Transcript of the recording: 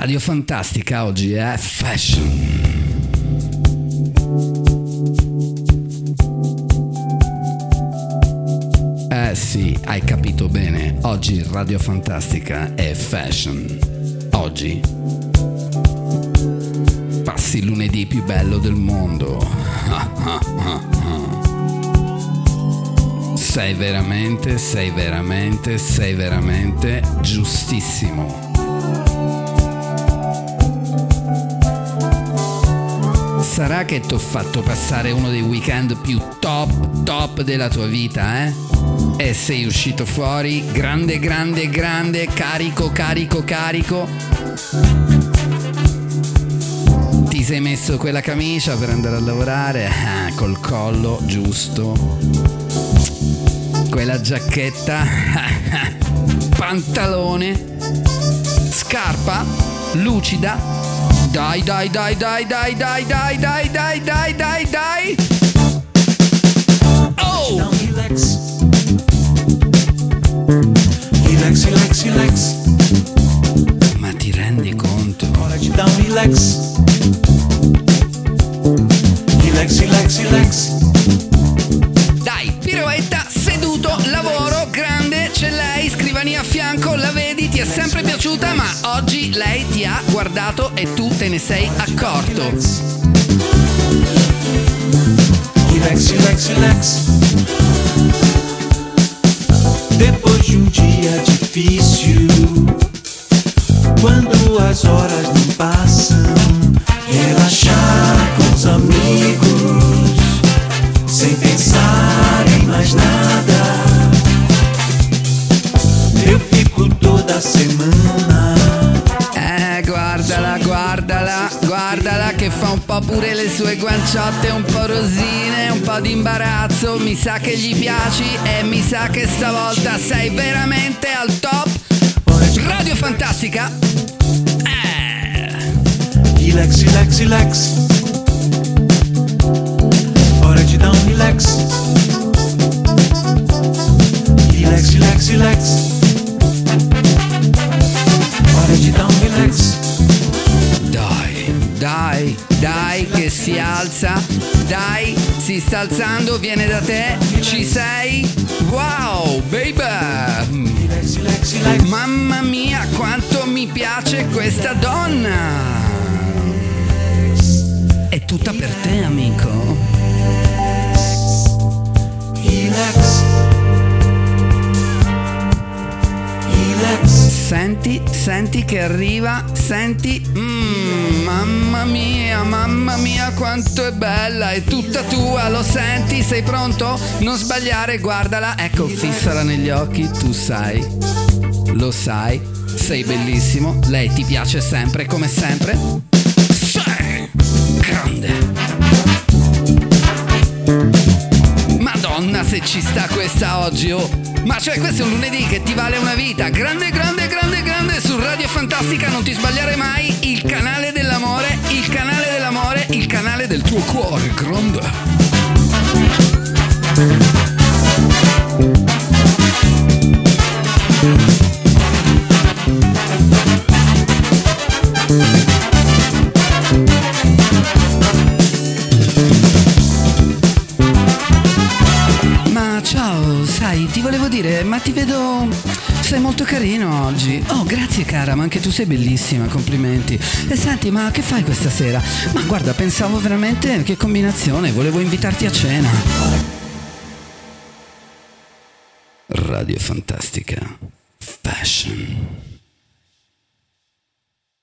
Radio Fantastica oggi è fashion. Eh sì, hai capito bene. Oggi Radio Fantastica è fashion. Oggi passi il lunedì più bello del mondo. Sei veramente, sei veramente, sei veramente giustissimo. Sarà che ti ho fatto passare uno dei weekend più top, top della tua vita, eh? E sei uscito fuori grande, grande, grande, carico, carico, carico. Ti sei messo quella camicia per andare a lavorare, ah, col collo giusto. Quella giacchetta, pantalone, scarpa lucida. Dai, dai, dai, dai, dai, dai, dai, dai, dai, dai, dai, dai. Oh! Não, relax. Relax, relax, relax. Ma ti rendi conto? Hora de dar um relax. Relax, relax, relax. Dai, fianco, la vedi, ti è sempre piaciuta, ma oggi lei ti ha guardato e tu te ne sei accorto. Relax, relax, relax. Depois de um dia difícil, quando as horas che fa un po' pure le sue guanciotte un po' rosine, un po' di imbarazzo, mi sa che gli piaci e mi sa che stavolta sei veramente al top. Radio Fantastica. Eh. Relax, relax, relax. De dar um relax. Relax, si alza, dai, si sta alzando, viene da te, ci sei? Wow, baby! Mamma mia, quanto mi piace questa donna! È tutta per te, Senti, senti che arriva, senti, mm, mamma mia, mamma mia quanto è bella, è tutta tua, lo senti, sei pronto? Non sbagliare, guardala, ecco, fissala negli occhi, tu sai, lo sai, sei bellissimo, lei ti piace sempre come sempre? Sei grande. Madonna se ci sta questa oggi, oh! Ma cioè questo è un lunedì che ti vale una vita! Grande, grande, Fantastica, non ti sbagliare mai! Il canale dell'amore, il canale dell'amore, il canale del tuo cuore, grande! Sai, ti volevo dire, ma ti vedo. Sei molto carino oggi. Oh, grazie cara, ma anche tu sei bellissima, complimenti. E senti, ma che fai questa sera? Ma guarda, pensavo veramente che combinazione, volevo invitarti a cena. Radio Fantastica. Fashion.